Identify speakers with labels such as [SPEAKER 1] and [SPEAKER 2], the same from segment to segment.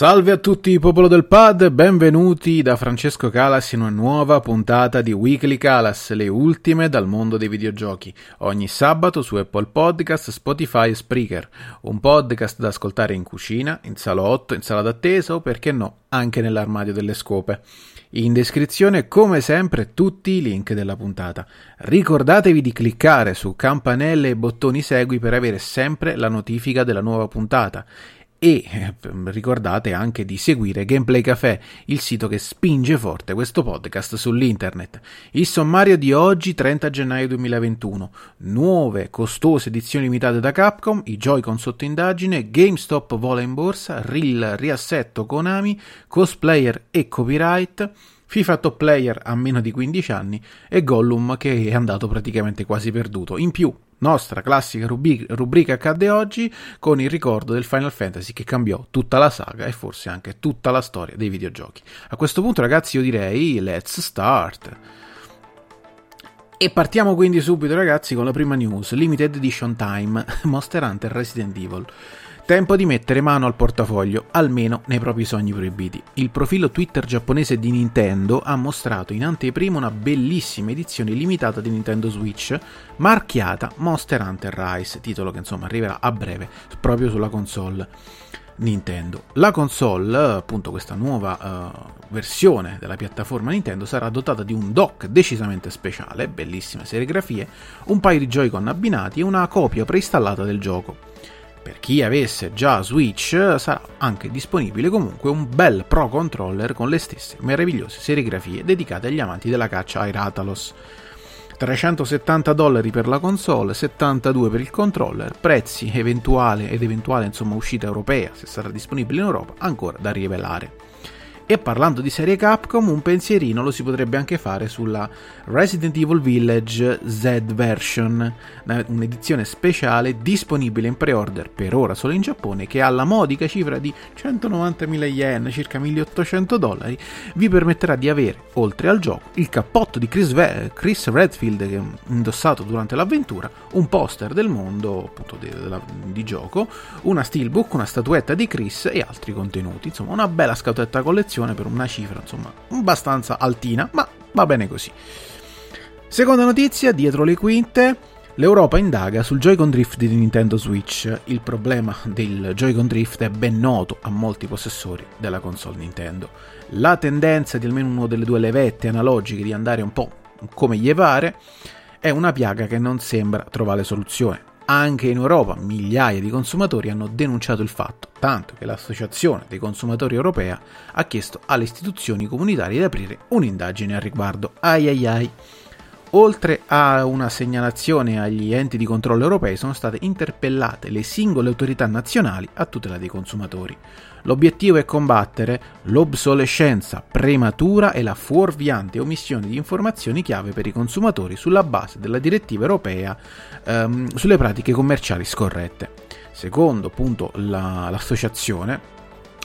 [SPEAKER 1] Salve a tutti popolo del pad, benvenuti da Francesco Calas in una nuova puntata di Weekly Calas, le ultime dal mondo dei videogiochi, ogni sabato su Apple Podcast, Spotify e Spreaker, un podcast da ascoltare in cucina, in salotto, in sala d'attesa o perché no, anche nell'armadio delle scope. In descrizione come sempre tutti i link della puntata. Ricordatevi di cliccare su campanelle e bottoni segui per avere sempre la notifica della nuova puntata e eh, ricordate anche di seguire Gameplay Café, il sito che spinge forte questo podcast sull'internet. Il sommario di oggi, 30 gennaio 2021. Nuove costose edizioni limitate da Capcom, i Joy-Con sotto indagine, GameStop vola in borsa, Rill riassetto Konami, cosplayer e copyright. FIFA Top Player a meno di 15 anni e Gollum che è andato praticamente quasi perduto. In più, nostra classica rubrica, rubrica accadde oggi con il ricordo del Final Fantasy che cambiò tutta la saga e forse anche tutta la storia dei videogiochi. A questo punto ragazzi io direi let's start. E partiamo quindi subito ragazzi con la prima news, Limited Edition Time, Monster Hunter Resident Evil. Tempo di mettere mano al portafoglio, almeno nei propri sogni proibiti. Il profilo Twitter giapponese di Nintendo ha mostrato in anteprima una bellissima edizione limitata di Nintendo Switch, marchiata Monster Hunter Rise, titolo che insomma arriverà a breve proprio sulla console. Nintendo. La console, appunto questa nuova uh, versione della piattaforma Nintendo, sarà dotata di un dock decisamente speciale, bellissime serigrafie, un paio di Joy-Con abbinati e una copia preinstallata del gioco. Per chi avesse già Switch sarà anche disponibile comunque un bel Pro Controller con le stesse meravigliose serigrafie dedicate agli amanti della caccia ai Ratalos. 370 dollari per la console, 72 per il controller, prezzi eventuale ed eventuale insomma uscita europea se sarà disponibile in Europa ancora da rivelare. E parlando di serie Capcom, un pensierino lo si potrebbe anche fare sulla Resident Evil Village Z Version, un'edizione speciale disponibile in pre-order per ora solo in Giappone che ha la modica cifra di 190.000 yen, circa 1800 dollari, vi permetterà di avere, oltre al gioco, il cappotto di Chris, Ve- Chris Redfield indossato durante l'avventura, un poster del mondo appunto di, di gioco, una steelbook, una statuetta di Chris e altri contenuti, insomma una bella scatoletta collezione produzione per una cifra insomma abbastanza altina, ma va bene così. Seconda notizia, dietro le quinte, l'Europa indaga sul Joy-Con Drift di Nintendo Switch. Il problema del Joy-Con Drift è ben noto a molti possessori della console Nintendo. La tendenza di almeno una delle due levette analogiche di andare un po' come gli pare è una piaga che non sembra trovare soluzione. Anche in Europa migliaia di consumatori hanno denunciato il fatto, tanto che l'Associazione dei consumatori europea ha chiesto alle istituzioni comunitarie di aprire un'indagine al riguardo. Ai ai ai. Oltre a una segnalazione agli enti di controllo europei sono state interpellate le singole autorità nazionali a tutela dei consumatori. L'obiettivo è combattere l'obsolescenza prematura e la fuorviante omissione di informazioni chiave per i consumatori sulla base della direttiva europea ehm, sulle pratiche commerciali scorrette. Secondo appunto la, l'associazione,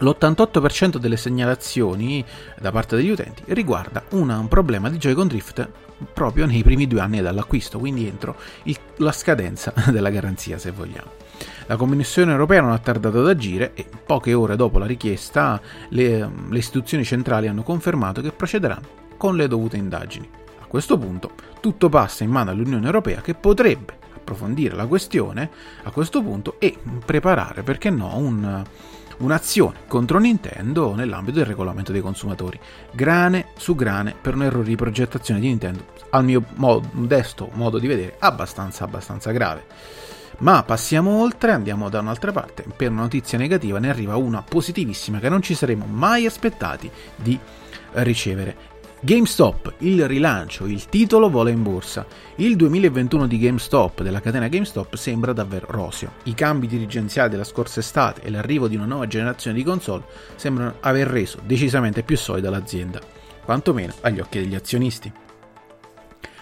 [SPEAKER 1] l'88% delle segnalazioni da parte degli utenti riguarda una, un problema di Joy-Con Drift proprio nei primi due anni dall'acquisto, quindi entro il, la scadenza della garanzia se vogliamo. La Commissione europea non ha tardato ad agire e poche ore dopo la richiesta le, le istituzioni centrali hanno confermato che procederanno con le dovute indagini. A questo punto tutto passa in mano all'Unione europea che potrebbe approfondire la questione a questo punto e preparare, perché no, un, un'azione contro Nintendo nell'ambito del regolamento dei consumatori. Grane su grane per un errore di progettazione di Nintendo, al mio modesto modo di vedere, abbastanza, abbastanza grave. Ma passiamo oltre, andiamo da un'altra parte. Per una notizia negativa ne arriva una positivissima che non ci saremmo mai aspettati di ricevere. GameStop, il rilancio, il titolo vola in borsa. Il 2021 di GameStop, della catena GameStop, sembra davvero roseo. I cambi dirigenziali della scorsa estate e l'arrivo di una nuova generazione di console sembrano aver reso decisamente più solida l'azienda, quantomeno agli occhi degli azionisti.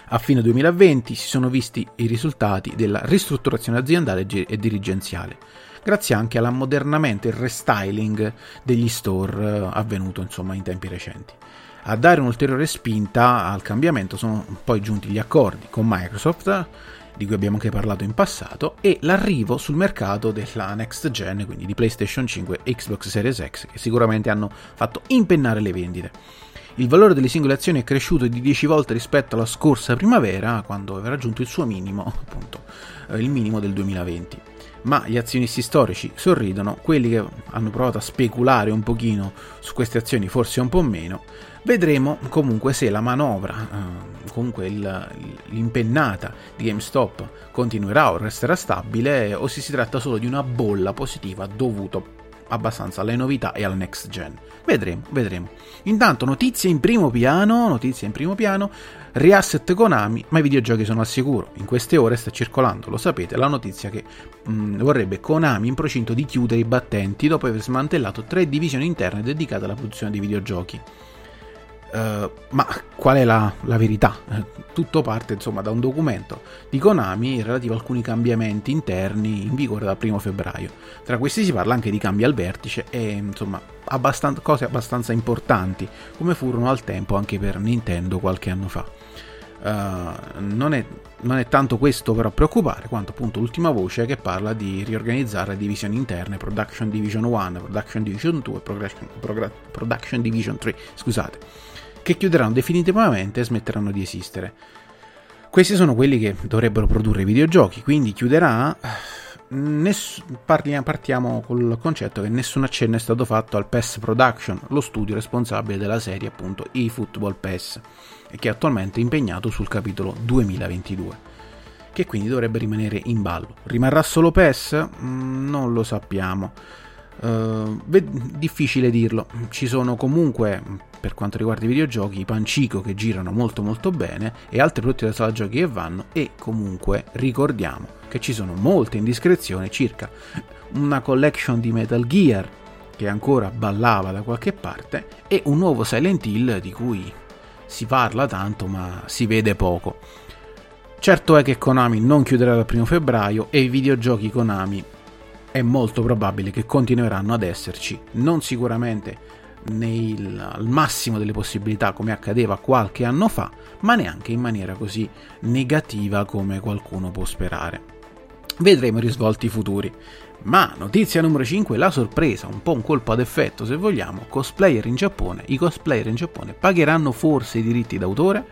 [SPEAKER 1] A fine 2020 si sono visti i risultati della ristrutturazione aziendale e dirigenziale, grazie anche all'ammodernamento e restyling degli store eh, avvenuto insomma in tempi recenti. A dare un'ulteriore spinta al cambiamento sono poi giunti gli accordi con Microsoft, di cui abbiamo anche parlato in passato, e l'arrivo sul mercato della next gen, quindi di PlayStation 5 e Xbox Series X, che sicuramente hanno fatto impennare le vendite. Il valore delle singole azioni è cresciuto di 10 volte rispetto alla scorsa primavera, quando aveva raggiunto il suo minimo, appunto, eh, il minimo del 2020. Ma gli azionisti storici sorridono, quelli che hanno provato a speculare un pochino su queste azioni forse un po' meno, vedremo comunque se la manovra, eh, comunque il, l'impennata di GameStop continuerà o resterà stabile o se si tratta solo di una bolla positiva dovuto abbastanza alle novità e al next gen. Vedremo, vedremo. Intanto notizie in primo piano, notizie in primo piano, reasset Konami, ma i videogiochi sono al sicuro. In queste ore sta circolando, lo sapete, la notizia che mh, mm, vorrebbe Konami in procinto di chiudere i battenti dopo aver smantellato tre divisioni interne dedicate alla produzione di videogiochi. Uh, ma qual è la, la verità? Uh, tutto parte insomma da un documento di Konami relativo a alcuni cambiamenti interni in vigore dal 1 febbraio. Tra questi si parla anche di cambi al vertice e insomma abbastan- cose abbastanza importanti, come furono al tempo anche per Nintendo qualche anno fa. Uh, non, è, non, è, tanto questo però a preoccupare quanto appunto l'ultima voce che parla di riorganizzare divisioni interne Production Division 1, Production Division 2 e Progression, Progr- Production Division 3 scusate che chiuderanno definitivamente e smetteranno di esistere. Questi sono quelli che dovrebbero produrre i videogiochi, quindi chiuderà. Ness- partiamo col concetto che nessun accenno è stato fatto al PES Production, lo studio responsabile della serie appunto eFootball PES, e che è attualmente impegnato sul capitolo 2022, che quindi dovrebbe rimanere in ballo. Rimarrà solo PES? Mm, non lo sappiamo. Uh, difficile dirlo, ci sono comunque per quanto riguarda i videogiochi i pancico che girano molto molto bene e altri prodotti da sala giochi che vanno e comunque ricordiamo che ci sono molte indiscrezioni circa una collection di Metal Gear che ancora ballava da qualche parte e un nuovo Silent Hill di cui si parla tanto ma si vede poco. Certo è che Konami non chiuderà dal 1 febbraio e i videogiochi Konami è molto probabile che continueranno ad esserci, non sicuramente nel, al massimo delle possibilità come accadeva qualche anno fa, ma neanche in maniera così negativa come qualcuno può sperare. Vedremo i risvolti futuri. Ma notizia numero 5, la sorpresa, un po' un colpo ad effetto se vogliamo, cosplayer in Giappone, i cosplayer in Giappone pagheranno forse i diritti d'autore?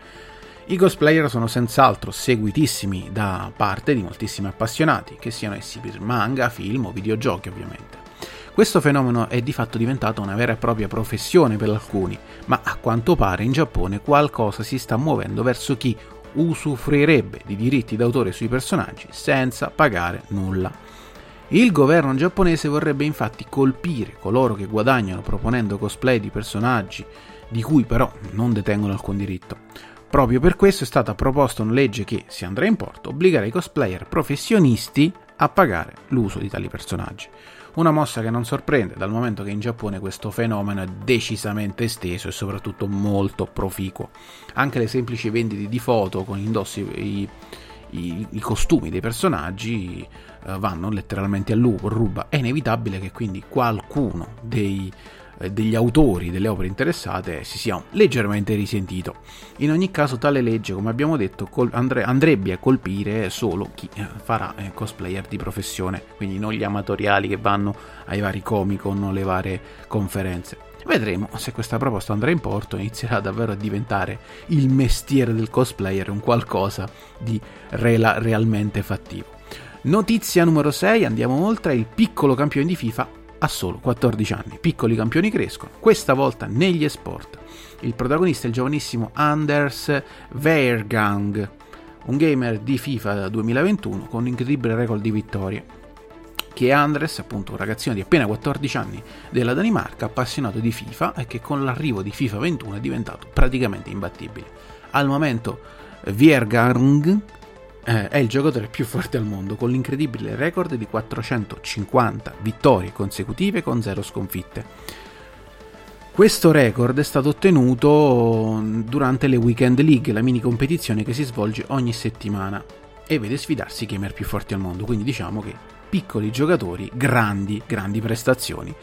[SPEAKER 1] I cosplayer sono senz'altro seguitissimi da parte di moltissimi appassionati, che siano essi per manga, film o videogiochi ovviamente. Questo fenomeno è di fatto diventato una vera e propria professione per alcuni, ma a quanto pare in Giappone qualcosa si sta muovendo verso chi usufruirebbe di diritti d'autore sui personaggi senza pagare nulla. Il governo giapponese vorrebbe infatti colpire coloro che guadagnano proponendo cosplay di personaggi di cui però non detengono alcun diritto. Proprio per questo è stata proposta una legge che, se andrà in porto, obbligherà i cosplayer professionisti a pagare l'uso di tali personaggi. Una mossa che non sorprende, dal momento che in Giappone questo fenomeno è decisamente esteso e soprattutto molto proficuo. Anche le semplici vendite di foto con indossi i, i, i costumi dei personaggi eh, vanno letteralmente a ruba. È inevitabile che quindi qualcuno dei degli autori delle opere interessate si sia leggermente risentito. In ogni caso tale legge, come abbiamo detto, andrebbe a colpire solo chi eh, farà eh, cosplayer di professione, quindi non gli amatoriali che vanno ai vari Comic Con alle varie conferenze. Vedremo se questa proposta andrà in porto e inizierà davvero a diventare il mestiere del cosplayer un qualcosa di rela- realmente fattivo. Notizia numero 6, andiamo oltre, il piccolo campione di FIFA ha solo 14 anni. Piccoli campioni crescono, questa volta negli esport. Il protagonista è il giovanissimo Anders Weergang, un gamer di FIFA 2021 con un incredibile record di vittorie. Che è Andres, appunto un ragazzino di appena 14 anni della Danimarca, appassionato di FIFA e che con l'arrivo di FIFA 21 è diventato praticamente imbattibile. Al momento Viergang eh, è il giocatore più forte al mondo, con l'incredibile record di 450 vittorie consecutive con 0 sconfitte. Questo record è stato ottenuto durante le Weekend League, la mini competizione che si svolge ogni settimana e vede sfidarsi i gamer più forti al mondo, quindi diciamo che piccoli giocatori, grandi, grandi prestazioni,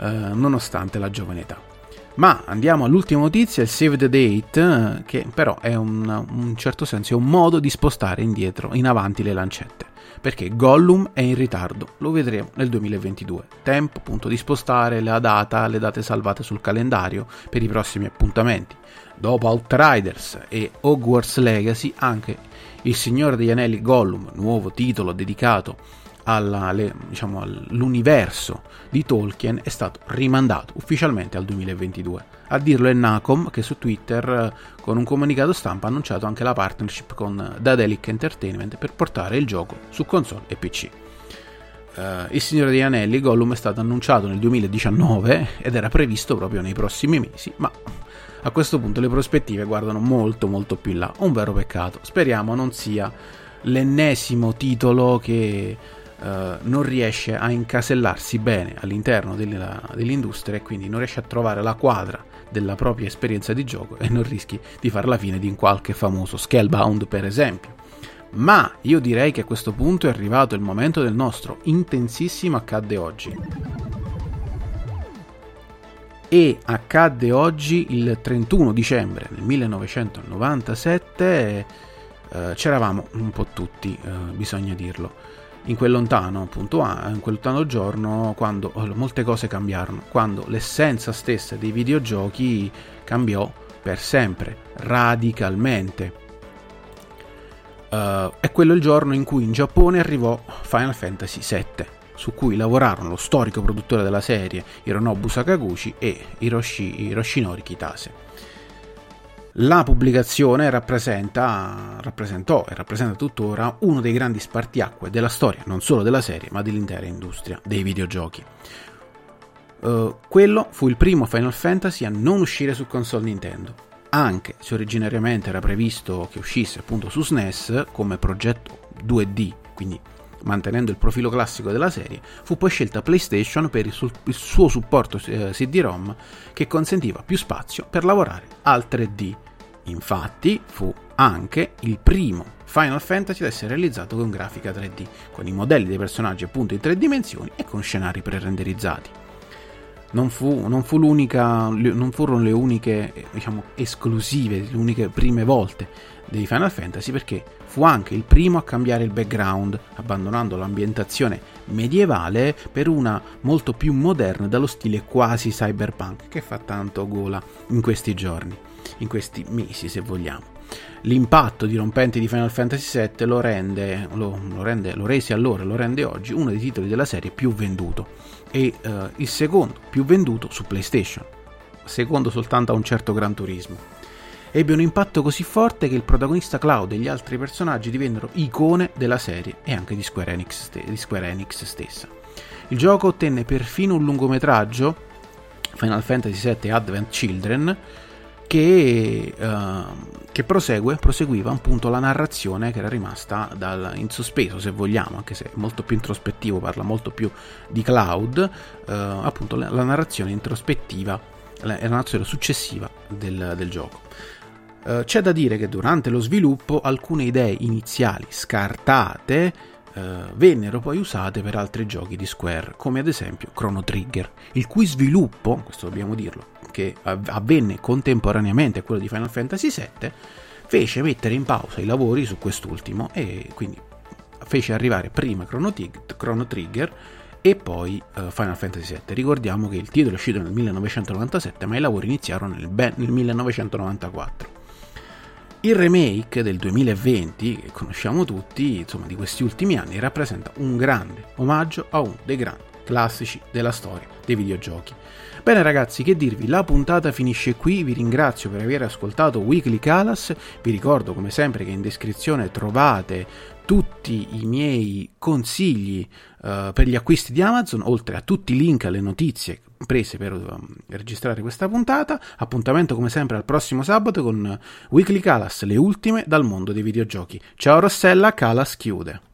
[SPEAKER 1] eh, nonostante la giovane età. Ma andiamo all'ultima notizia, il Save the Date, che però è un, un certo senso è un modo di spostare indietro, in avanti le lancette. Perché Gollum è in ritardo, lo vedremo nel 2022. Tempo appunto di spostare la data, le date salvate sul calendario per i prossimi appuntamenti. Dopo Outriders e Hogwarts Legacy, anche Il Signore degli Anelli Gollum, nuovo titolo dedicato alla, le, diciamo, all'universo di Tolkien è stato rimandato ufficialmente al 2022. A dirlo è Nacom che su Twitter con un comunicato stampa ha annunciato anche la partnership con Dadelic Entertainment per portare il gioco su console e PC. Uh, eh, il Signore degli Anelli, Gollum, è stato annunciato nel 2019 ed era previsto proprio nei prossimi mesi, ma a questo punto le prospettive guardano molto molto più in là. Un vero peccato. Speriamo non sia l'ennesimo titolo che Uh, non riesce a incasellarsi bene all'interno della, dell'industria e quindi non riesce a trovare la quadra della propria esperienza di gioco e non rischi di fare la fine di qualche famoso Scalebound per esempio. Ma io direi che a questo punto è arrivato il momento del nostro intensissimo accadde oggi. E accadde oggi il 31 dicembre del 1997, eh, c'eravamo un po' tutti, eh, bisogna dirlo in quel lontano appunto in quel lontano giorno quando oh, molte cose cambiarono, quando l'essenza stessa dei videogiochi cambiò per sempre, radicalmente. Uh, è quello il giorno in cui in Giappone arrivò Final Fantasy VII, su cui lavorarono lo storico produttore della serie Hironobu Sakaguchi e Hiroshi, Hiroshinori Kitase. La pubblicazione rappresenta, rappresentò e rappresenta tuttora uno dei grandi spartiacque della storia, non solo della serie, ma dell'intera industria dei videogiochi. Uh, quello fu il primo Final Fantasy a non uscire su console Nintendo, anche se originariamente era previsto che uscisse appunto su SNES come progetto 2D, quindi mantenendo il profilo classico della serie, fu poi scelta PlayStation per il, su- il suo supporto eh, CD-ROM che consentiva più spazio per lavorare al 3D. Infatti fu anche il primo Final Fantasy ad essere realizzato con grafica 3D, con i modelli dei personaggi appunto in tre dimensioni e con scenari pre-renderizzati. Non, fu, non, fu non furono le uniche diciamo, esclusive, le uniche prime volte dei Final Fantasy perché fu anche il primo a cambiare il background, abbandonando l'ambientazione medievale per una molto più moderna dallo stile quasi cyberpunk che fa tanto gola in questi giorni in questi mesi, se vogliamo. L'impatto dirompente di Final Fantasy VII lo rende, lo, lo, rende, lo rese allora, lo rende oggi uno dei titoli della serie più venduto e uh, il secondo più venduto su PlayStation, secondo soltanto a un certo Gran Turismo. Ebbe un impatto così forte che il protagonista Cloud e gli altri personaggi divennero icone della serie e anche di Square Enix, ste- di Square Enix stessa. Il gioco ottenne perfino un lungometraggio, Final Fantasy VII Advent Children, che, uh, che prosegue, proseguiva appunto la narrazione che era rimasta dal, in sospeso, se vogliamo, anche se è molto più introspettivo, parla molto più di Cloud, uh, appunto la, la, narrazione introspettiva, la, la narrazione successiva del, del gioco. Uh, c'è da dire che durante lo sviluppo alcune idee iniziali scartate Uh, vennero poi usate per altri giochi di Square, come ad esempio Chrono Trigger, il cui sviluppo, questo dobbiamo dirlo, che avvenne contemporaneamente a quello di Final Fantasy VII, fece mettere in pausa i lavori su quest'ultimo e quindi fece arrivare prima Chrono, Tig- Chrono Trigger e poi uh, Final Fantasy VII. Ricordiamo che il titolo è uscito nel 1997, ma i lavori iniziarono nel, be- nel 1994. Il remake del 2020, che conosciamo tutti, insomma, di questi ultimi anni, rappresenta un grande omaggio a uno dei grandi classici della storia dei videogiochi. Bene ragazzi, che dirvi, la puntata finisce qui, vi ringrazio per aver ascoltato Weekly Calas, vi ricordo come sempre che in descrizione trovate tutti i miei consigli uh, per gli acquisti di Amazon, oltre a tutti i link alle notizie prese per um, registrare questa puntata. Appuntamento come sempre al prossimo sabato con Weekly Calas, le ultime dal mondo dei videogiochi. Ciao Rossella, Calas chiude.